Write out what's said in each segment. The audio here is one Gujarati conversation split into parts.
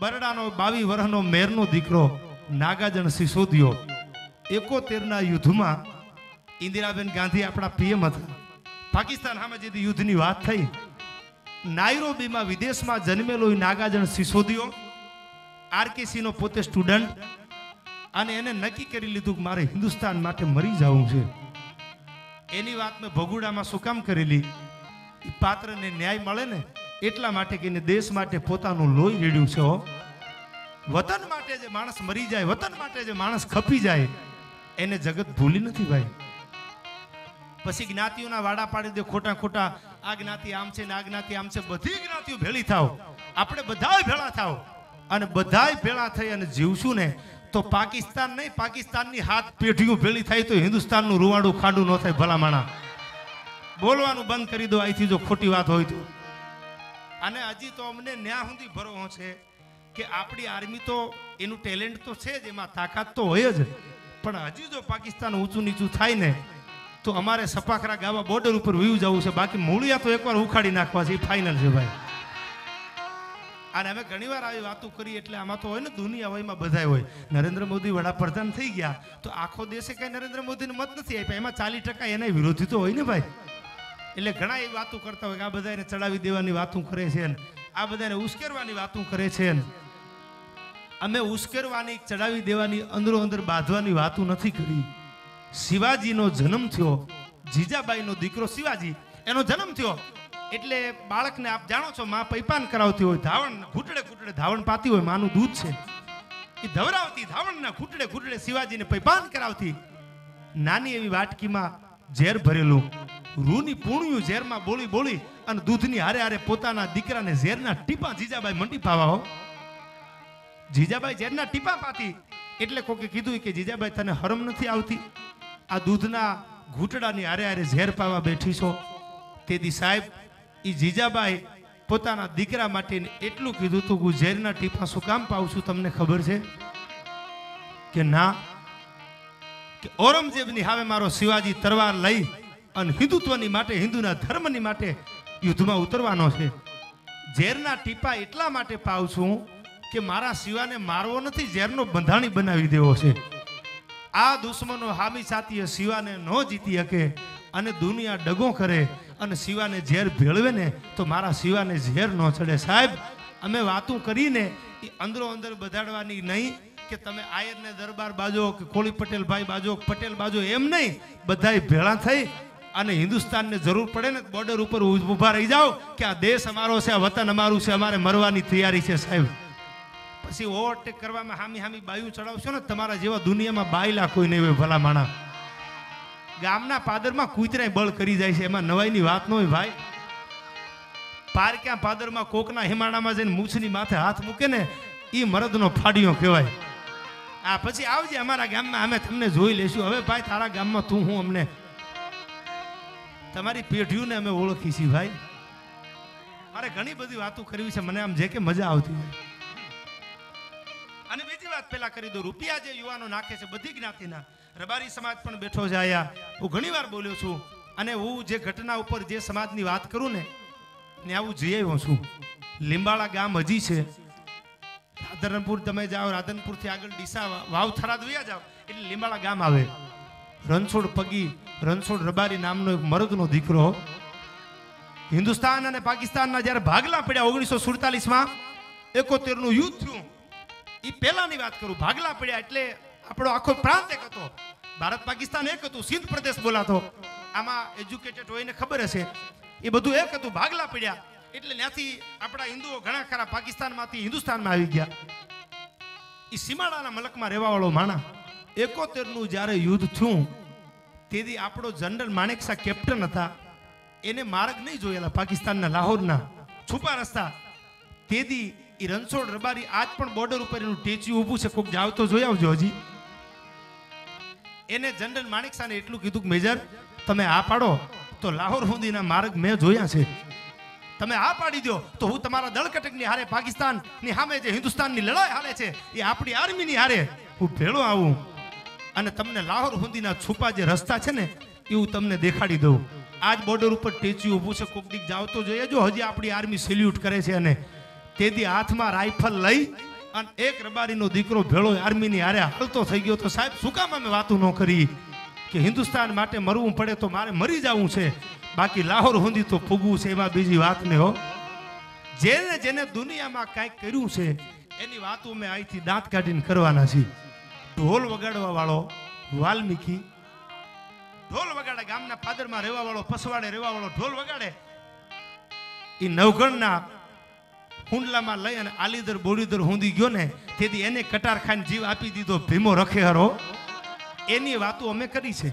બરડાનો બાવી વર્ષનો મેરનો દીકરો નાગાજણ સિસોદિયો એકોતેરના યુદ્ધમાં ઇન્દિરાબેન ગાંધી આપણા પીએમ હતા. પાકિસ્તાન સામે જે યુદ્ધની વાત થઈ, નાયરોબીમાં વિદેશમાં જન્મેલો નાગાજન સિસોદિયો, આરકેસીનો પોતે સ્ટુડન્ટ અને એને નક્કી કરી લીધું કે મારે હિન્દુસ્તાન માટે મરી જવું છે. એની વાત મેં ભગુડામાં શું કામ કરેલી? પાત્રને ન્યાય મળે ને? એટલા માટે કે દેશ માટે પોતાનું લોહી રેડ્યું છે વતન માટે જે માણસ મરી જાય, વતન માટે જે માણસ ખપી જાય, એને જગત ભૂલી નથી ભાઈ. પછી જ્ઞાતિઓના વાડા પાડી દે, ખોટા ખોટા, આ જ્ઞાતિ આમ છે ને આ જ્ઞાતિ આમ છે, બધી જ્ઞાતિઓ ભેળી થાવ. આપણે બધાય ભેળા થાવ. અને બધાય ભેળા થઈ અને જીવશું ને, તો પાકિસ્તાન નહીં, પાકિસ્તાનની હાથ પેઢીઓ ભેળી થાય તો હિન્દુસ્તાનનું રૂવાડું ખાડું ન થાય ભલામાણા. બોલવાનું બંધ કરી દો અહીંથી જો ખોટી વાત હોય તો. અને હજી તો અમને ન્યા સુધી ભરવો છે કે આપણી આર્મી તો એનું ટેલેન્ટ તો છે જ, એમાં તાકાત તો હોય જ. પણ હજી જો પાકિસ્તાન ઊંચું નીચું થાય ને, તો અમારે સપાખરા ગાવા બોર્ડર ઉપર વ્યૂ જવું છે. બાકી મૂળિયા તો એકવાર ઉખાડી નાખવા છે, એ ફાઇનલ છે ભાઈ. અને અમે ઘણીવાર આવી વાતો કરી એટલે આમાં તો હોય ને દુનિયા હોય એમાં બધાય હોય. નરેન્દ્ર મોદી વડાપ્રધાન થઈ ગયા, તો આખો દેશે કઈ નરેન્દ્ર મોદીને મત નથી આપ્યા. એમાં ચાલીસ ટકા એના વિરોધી તો હોય ને ભાઈ. એટલે ઘણા એ વાતો કરતા હોય કે આ બધાને ચડાવી દેવાની વાતો કરે છે આ બધાને ઉશ્કેરવાની વાતો કરે છે અમે ઉશ્કેરવાની, ચડાવી દેવાની, અંદરો અંદર બાંધવાની વાતો નથી કરી. શિવાજીનો જન્મ થયો, જીજાબાઈનો દીકરો શિવાજી, એનો જન્મ થયો. એટલે બાળકને આપ જાણો છો, માં પૈપાન કરાવતી હોય, ધાવણ ઘૂંટડે ઘૂંટડે ધાવણ પાતી હોય, માનું દૂધ છે. એ ધવરાવતી, ધાવણના ઘૂંટડે ઘૂંટડે શિવાજીને પૈપાન કરાવતી. નાની એવી વાટકીમાં ઝેર ભરેલું રૂની પૂણ્યું ઝેરમાં બોલી બોલી અને દૂધની હારે હારે પોતાના દીકરાને ઝેરના ટીપા જીજાબાઈ મંડી પાવા હો. જીજાબાઈ ઝેરના ટીપા પાતી. એટલે કોકે કીધું કે જીજાબાઈ તને હરમ નથી આવતી? આ દૂધના ઘૂંટડાની હારે હારે ઝેર પાવા બેઠી છો? તેથી સાહેબ એ જીજાબાઈ પોતાના દીકરા માટે એટલું કીધું તું હું ઝેરના ટીપા શું કામ પાઉં છું તમને ખબર છે? કે ના, કે ઔરંગઝેબની હવે મારો શિવાજી તરવાર લઈ અને હિન્દુત્વની માટે, હિન્દુના ધર્મની માટે યુદ્ધમાં ઉતરવાનો છે. ઝેરના ટીપા એટલા માટે પાઉં છું કે મારા શિવાને મારવો નથી, ઝેરનો બંધાણી બનાવી દેવો છે. આ દુશ્મનો હામી સાથીએ શિવાને ન જીતી શકે અને દુનિયા ડગો કરે અને શિવાને ઝેર ભેળવે ને તો મારા શિવાને ઝેર ન ચડે. સાહેબ, અમે વાતું કરીને એ અંદરો અંદર બધાડવાની નહીં કે તમે આયરને દરબાર બાજો કે કોળી પટેલ ભાઈ બાજો પટેલ બાજો એમ નહીં, બધાય ભેળા થઈ અને હિન્દુસ્તાનને જરૂર પડે ને બોર્ડર ઉપર ઊભા રહી જાઓ કે આ દેશ અમારો છે, આ વતન અમારું છે, અમારે મરવાની તૈયારી છે સાહેબ. પછી ઓવરટેક કરવામાં હામી હામી બાયું ચડાવશો ને તમારા જેવા દુનિયામાં બાયલા કોઈ નહીં હોય ભલા માણા ગામના પાદરમાં કૂતરાય બળ કરી જાય છે, એમાં નવાઈની વાત ન હોય ભાઈ. પારક્યા પાદરમાં કોકના હિમાડામાં જઈને મૂછની માથે હાથ મૂકે ને એ મરદનો ફાડિયો કહેવાય. આ પછી આવજે અમારા ગામમાં, અમે તમને જોઈ લેશું હવે ભાઈ, તારા ગામમાં તું, હું અમને તમારી પેઢીઓને અમે ઓળખી છીએ ભાઈ. મારે ઘણી બધી વાતો કરવી છે, મને આમ જે કે મજા આવતી હોય. અને બીજી વાત પેલા કરી દો રૂપિયા જે યુવાનો નાખે છે, બધી જ્ઞાતિના, રબારી સમાજ પણ બેઠો છે આયા. હું ઘણી વાર બોલ્યો છું, અને હું જે ઘટના ઉપર જે સમાજની વાત કરું ને ને આવું જઈ આવ્યો છું. લીંબાળા ગામ હજી છે. રાધનપુર તમે જાઓ, રાધનપુરથી આગળ ડીસા વાવ થરાદ વયા જાઓ, એટલે લીંબાળા ગામ આવે. રણછોડ પગી રણછોડ રબારી નામનો એક મરદનો દીકરો. હિન્દુસ્તાન અને પાકિસ્તાનના જ્યારે ભાગલા પડ્યા ઓગણીસો સુડતાલીસમાં, એકોતેરનું યુદ્ધ થયું. એ પહેલાંની વાત કરું, ભાગલા પડ્યા એટલે આપણો આખો પ્રાંત એક હતો. ભારત પાકિસ્તાન એક હતું, સિંધ પ્રદેશ બોલાતો. આમાં એજ્યુકેટેડ હોયને ખબર હશે. એ બધું એક હતું, ભાગલા પડ્યા. એટલે ત્યાંથી આપણા હિન્દુઓ ઘણા ખરા પાકિસ્તાનમાંથી હિન્દુસ્તાનમાં આવી ગયા. એ સીમાડાના મલકમાં રહેવાવાળો માણા એકોતેરનું જ્યારે યુદ્ધ થયું તેથી આપણો જનરલ માણેક શાહ કેપ્ટન હતા. એને માર્ગ નહીં જોયેલા પાકિસ્તાનના લાહોરના. છુપા રસ્તા. તેથી એ રણછોડ રબારી આજ પણ બોર્ડર ઉપર એનું ટેચ્યુ ઊભું છે. કોઈક જાવ તો જોઈ આવજો હજી. એને જનરલ માણેક શાહને એટલું કીધું કે, મેજર, તમે આ પાડો તો લાહોર સુધીના માર્ગ મેં જોયા છે. તમે આ પાડી દો તો હું તમારા દળકટકની હારે પાકિસ્તાનની સામે જે હિન્દુસ્તાનની લડાઈ હાલે છે, એ આપણી આર્મીની હારે હું ભેળો આવું. અને તમને લાહોર સુધીના છુપા જે રસ્તા છે ને એ હું તમને દેખાડી દઉં. આજ બોર્ડર ઉપર ટેચ્યુ ઊભું છે, કોક દીક જાવ તો જોઈએ. જો હજી આપણી આર્મી સેલ્યુટ કરે છે અને તેથી હાથમાં રાઇફલ લઈ અને એક રબારીનો દીકરો ભેળો આર્મીની હારે હાલતો થઈ ગયો તો સાહેબ, શું કામ અમે વાતું ન કરી? કે હિન્દુસ્તાન માટે મરવું પડે તો મારે મરી જવું છે. બાકી લાહોર હુંદી તો ફૂગવું છે, એમાં બીજી વાત ને હો. જેને જેને દુનિયામાં કાંઈક કર્યું છે, એની વાતો મેં અહીંથી દાંત કાઢીને કરવાના છે ઢોલ વગાડવા વાળો વાલ્મીકી, ઢોલ વગાડે, ગામના પાદરમાં રહેવા વાળો પસવાડે રહેવા વાળો ઢોલ વગાડે. એ નવગણના હુંડલામાં લઈ અને આલીદર બોડીદર હુંદી ગયો ને, તેથી એને કટાર ખાઈને જીવ આપી દીધો, ભીમો રખે હરો. એની વાતો અમે કરી છે.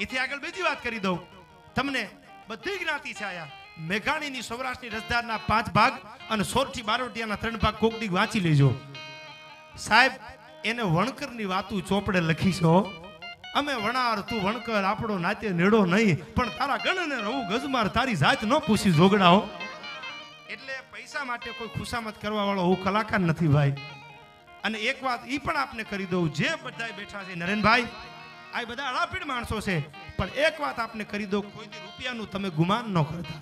એથી આગળ બીજી વાત કરી દઉં. તમને બધી જ્ઞાતિ છે આયા. મેઘાણીની સૌરાષ્ટ્રની રસધારના પાંચ ભાગ અને સોરઠી બારોટિયાના ત્રણ ભાગ કોકડી વાંચી લેજો. સાહેબ એને વણકરની વાતું ચોપડે લખી છે અમે વણાર, તું વણકર, આપણો નાતે નેડો નહીં, પણ તારા ગણને રહું, ગજમાર, તારી જાત ન પૂછી જોગડાઓ એટલે પૈસા માટે કોઈ ખુશામત કરવા વાળો હું કલાકાર નથી ભાઈ. અને એક વાત એ પણ આપને કરી દઉં, જે બધા બેઠા છે નરેનભાઈ, આ બધા અડાપીડ માણસો છે, પણ એક વાત આપને કરી દઉં, કોઈ રૂપિયાનું તમે ગુમાન ન કરતા.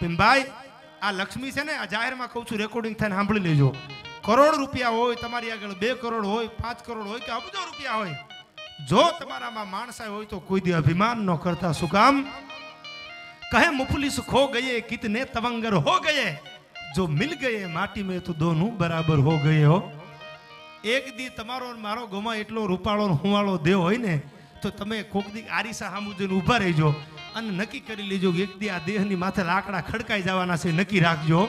ભીમભાઈ, આ લક્ષ્મી છે ને, આ જાહેરમાં કહું છું રેકોર્ડિંગ થઈને સાંભળી લેજો. કરોડ રૂપિયા હોય, તમારી આગળ બે કરોડ હોય, પાંચ કરોડ હોય કે અબજો રૂપિયા હોય, જો તમારામાં માણસાઈ હોય તો કોઈ દી અભિમાન ન કરતા. શું કામ? કહે, મુફલિસ ખો ગયે, કિતને તવંગર હો ગયે? જો મિલ ગયે માટી મેં તો દોનું બરાબર હો ગયે હો. એક દી તમારો મારો ગમા એટલો રૂપાળો હુવાળો દેવ હોય ને, તો તમે કોક દી આરીસા સામુ જઈને ઊભા રહેજો અને નક્કી કરી લેજો એક દી આ દેહની માથે લાકડા ખડકાઈ જવાના છે, નક્કી રાખજો.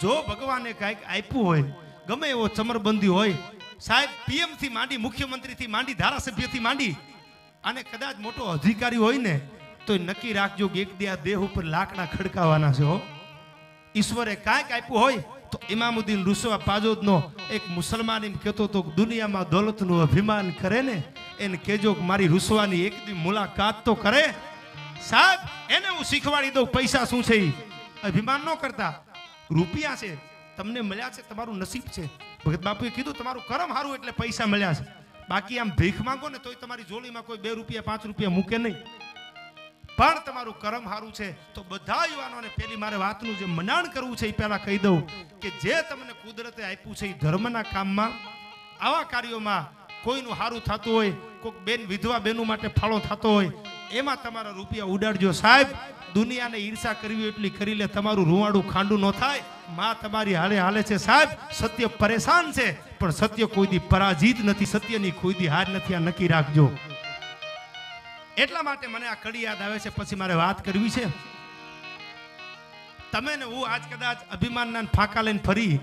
જો ભગવાને કાંઈક આપ્યું હોય, ગમે એવો ચમરબંધી હોય, સાહેબ પીએમથી માંડી મુખ્યમંત્રી થી માંડી ધારાસભ્યથી માંડી, અને કદાચ મોટો અધિકારી હોય ને તો નક્કી રાખજો કે એક દી આ દેહ ઉપર લાકડા ખડકાવાના છે ઈશ્વરે કાંઈક આપ્યું હોય, તો ઇમામુદ્દીન રૂસવા પાજોદનો એક મુસલમાન એમ કહેતો તો દુનિયામાં દોલતનું અભિમાન કરે ને, એને કહેજો કે મારી રૂસવાની એક દી મુલાકાત તો કરે. સાહેબ, એને હું શીખવાડી દઉં પૈસા શું છે. અભિમાન ન કરતા. રૂપિયા છે, તમને મળ્યા છે, તમારું નસીબ છે. ભગત બાપુએ કીધું, તમારું કરમ સારું એટલે પૈસા મળ્યા છે. બાકી આમ ભીખ માંગો ને તોય તમારી જોડીમાં કોઈ બે રૂપિયા, પાંચ રૂપિયા મૂકે નહીં. પણ તમારું કરમ સારું છે, તો બધા યુવાનોને પેલી મારે વાતનું જે મનાણ કરવું છે એ પહેલા કહી દઉં કે જે તમને કુદરતે આપ્યું છે એ ધર્મના કામમાં, આવા કાર્યોમાં કોઈનું સારું થતું હોય, કોઈક બેન વિધવા બેનું માટે ફાળો થતો હોય એમાં તમારા રૂપિયા ઉડાડજો સાહેબ. દુનિયાને ઈર્ષા કરવી એટલી કરી લે, તમારું રૂવાડું ખાંડું ન થાય. માં તમારી હાલે હાલે છે સાહેબ. સત્ય પરેશાન છે, પણ સત્ય કોઈ પરાજિત નથી, સત્યની કોઈ દી હાર નથી, આ નક્કી રાખજો. એટલા માટે મને આ કડી યાદ આવે છે, પછી મારે વાત કરવી છે. તમે ને હું આજ કદાચ અભિમાનના ફાંકા લઈને ફરી.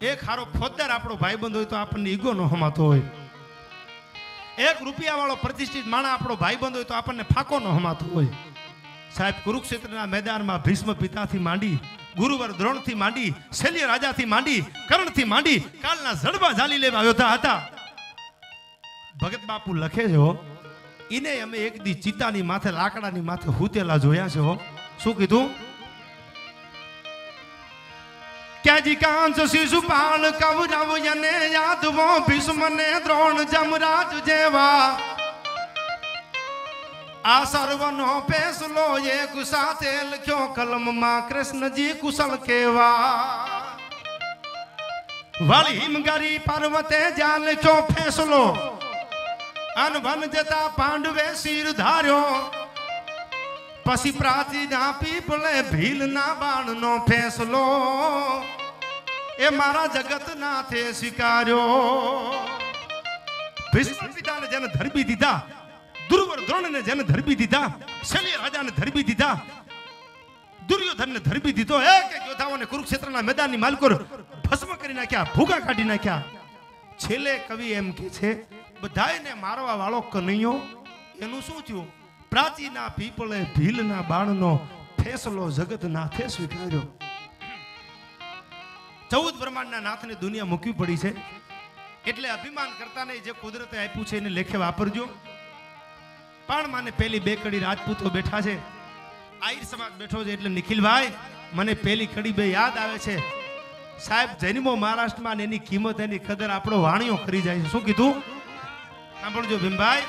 એક હારો ફોજદાર આપણો ભાઈબંધ હોય તો આપણને ઈગો ન હમાતો હોય. એક રૂપિયા વાળો પ્રતિષ્ઠિત માણા આપણો ભાઈબંધ હોય તો આપણને ફાંકો ન હમાતો હોય. સાહેબ, કુરુક્ષેત્રના મેદાનમાં ભીષ્મ પિતાથી માંડી, ગુરુવર દ્રોણથી માંડી, શૈલ્ય રાજાથી માંડી, કર્ણથી માંડી, કાલના જડબા ઝાલી લેવા યોદ્ધા હતા. ભગત બાપુ લખે છે એને અમે એક દી ચિતાની માથે, લાકડાની માથે હુતેલા જોયા છે શું કીધું? ક્યાજી કાંસ શિશુપાલ કૌરવ યને યાદવો ભીષ્મને દ્રોણ જમરાજ જેવા. આ સર્વનો ફેસલો એક સાથે લખ્યો કલમમાં કૃષ્ણજી કુશળ કેવા. વાળી હિમગરી પર્વતે જ્યાં લખ્યો ફેસલો અનવન જતા પાંડવે શિર ધાર્યો. પછી પ્રાચીના પીપળે ભીલના બાણનો ફેસલો એ મારા જગતનાથે સ્વીકાર્યો. પિતાને જેને ધરબી દીધા દુર્વર દ્રોણને જેને ધરબી દીધા, શલ્ય રાજાને ધરબી દીધા, દુર્યોધનને ધરબી દીધો, એક એક યોદ્ધાઓને કુરુક્ષેત્રના મેદાનની માલકોર ભસ્મ કરી નાખ્યા, ભૂગા કાઢી નાખ્યા. છેલ્લે કવિ એમ કે છે, બધાયને મારવા વાળો કનૈયો, એનું શું થયું? પ્રાચીના પીપળે ભીલના બાણનો ફેસલો જગતનાથે સ્વીકાર્યો. ચૌદ બ્રહ્માંડના નાથને દુનિયા મૂકવી પડી છે. એટલે અભિમાન કરતા નહીં જે કુદરતે આપ્યું છે એને લેખે વાપરજો. પણ માને પેલી બે કડી રાજપૂતો બેઠા છે. આહિર સમાજ બેઠો છે એટલે નિખિલભાઈ, મને પેલી કડી બે યાદ આવે છે. સાહેબ, જન્મો મહારાષ્ટ્રમાં એની કિંમત, એની કદર આપણો વાણીઓ કરી જાય છે. શું કીધું? સાંભળજો ભીમભાઈ.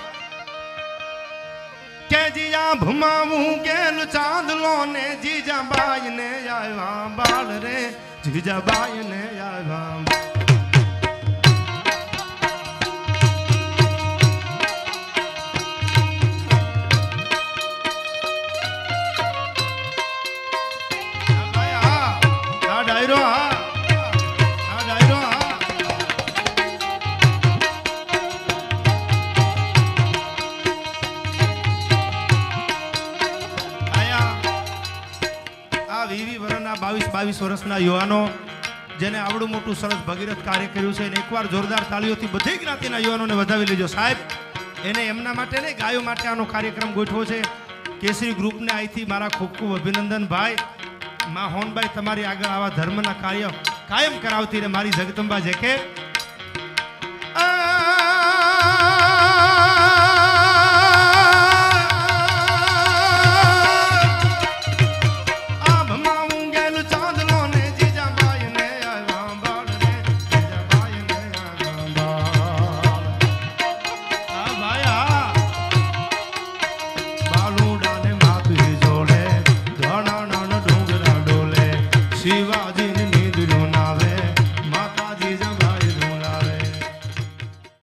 કે જીજા ભમાવું, કે ચાંદલો ને જીજા બાઈ ને આવ્યા બાળ રે જીજા બાઈ ને આવ્યા બાવીસ વર્ષના યુવાનો જેને આવડું મોટું સરસ ભગીરથ કાર્ય કર્યું છે એકવાર જોરદાર તાલીઓથી બધી જ્ઞાતિના યુવાનોને વધાવી લેજો. સાહેબ, એને એમના માટે નહીં, ગાયો માટે આનો કાર્યક્રમ ગોઠવો છે. કેસરી ગ્રુપને અહીંથી મારા ખૂબ ખૂબ અભિનંદન. ભાઈ, મા હોનભાઈ, તમારી આગળ આવા ધર્મના કાર્ય કાયમ કરાવતી રે મારી જગદંબા જે કે